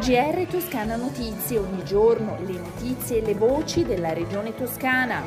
GR Toscana Notizie, ogni giorno le notizie e le voci della regione toscana.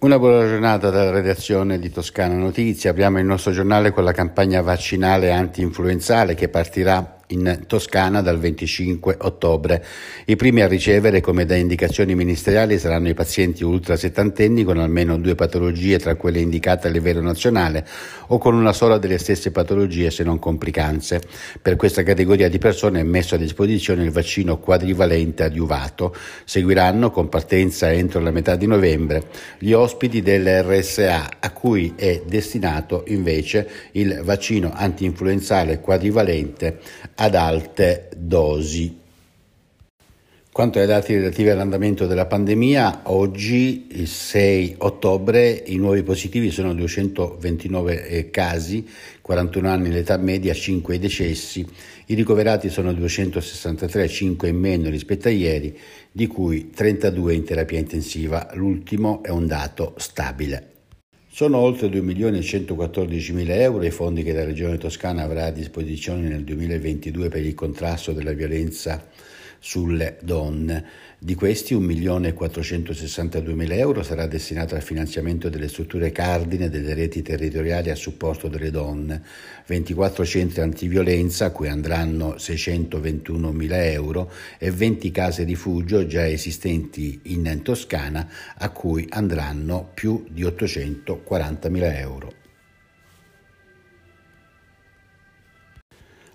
Una buona giornata dalla redazione di Toscana Notizie. Apriamo il nostro giornale con la campagna vaccinale anti-influenzale che partirà in Toscana dal 25 ottobre. I primi a ricevere, come da indicazioni ministeriali, saranno i pazienti ultra settantenni con almeno due patologie tra quelle indicate a livello nazionale o con una sola delle stesse patologie se non complicanze. Per questa categoria di persone è messo a disposizione il vaccino quadrivalente adiuvato. Seguiranno, con partenza entro la metà di novembre, gli ospiti dell'RSA a cui è destinato invece il vaccino anti-influenzale quadrivalente ad alte dosi. Quanto ai dati relativi all'andamento della pandemia, oggi, il 6 ottobre, i nuovi positivi sono 229 eh, casi, 41 anni l'età media, 5 decessi, i ricoverati sono 263, 5 in meno rispetto a ieri, di cui 32 in terapia intensiva, l'ultimo è un dato stabile. Sono oltre 2 milioni e 114 mila euro i fondi che la Regione Toscana avrà a disposizione nel 2022 per il contrasto della violenza sulle donne. Di questi 1 milione e 462 mila euro sarà destinato al finanziamento delle strutture cardine delle reti territoriali a supporto delle donne, 24 centri antiviolenza a cui andranno 621 mila euro e 20 case rifugio già esistenti in Toscana a cui andranno più di 840 mila euro.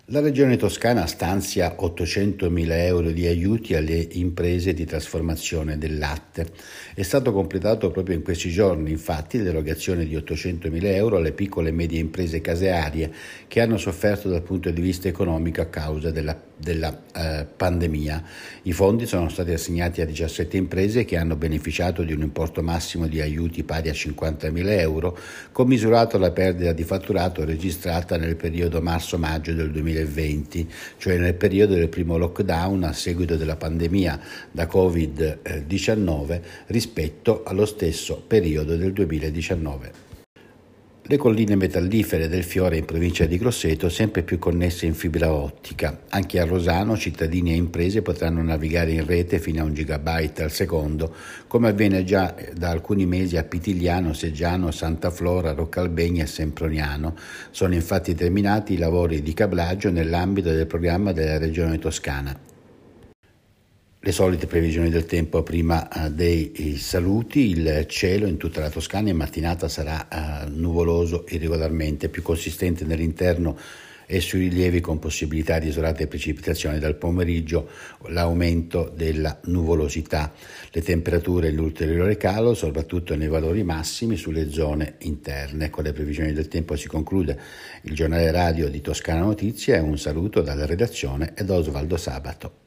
La Regione Toscana stanzia 800.000 euro di aiuti alle imprese di trasformazione del latte. È stato completato proprio in questi giorni, infatti, l'erogazione di 800.000 euro alle piccole e medie imprese casearie che hanno sofferto dal punto di vista economico a causa della, della eh, pandemia. I fondi sono stati assegnati a 17 imprese che hanno beneficiato di un importo massimo di aiuti pari a 50.000 euro, commisurato alla perdita di fatturato registrata nel periodo marzo-maggio del 2020. 2020, cioè nel periodo del primo lockdown a seguito della pandemia da Covid-19 rispetto allo stesso periodo del 2019. Le colline metallifere del Fiore in provincia di Grosseto sempre più connesse in fibra ottica. Anche a Rosano cittadini e imprese potranno navigare in rete fino a un gigabyte al secondo, come avviene già da alcuni mesi a Pitigliano, Seggiano, Santa Flora, Roccalbegna e Semproniano. Sono infatti terminati i lavori di cablaggio nell'ambito del programma della Regione Toscana. Le solite previsioni del tempo prima uh, dei eh, saluti, il cielo in tutta la Toscana in mattinata sarà uh, nuvoloso irregolarmente, più consistente nell'interno e sui rilievi con possibilità di isolate precipitazioni dal pomeriggio, l'aumento della nuvolosità, le temperature e l'ulteriore calo, soprattutto nei valori massimi sulle zone interne. Con le previsioni del tempo si conclude il giornale radio di Toscana Notizie un saluto dalla redazione ed Osvaldo Sabato.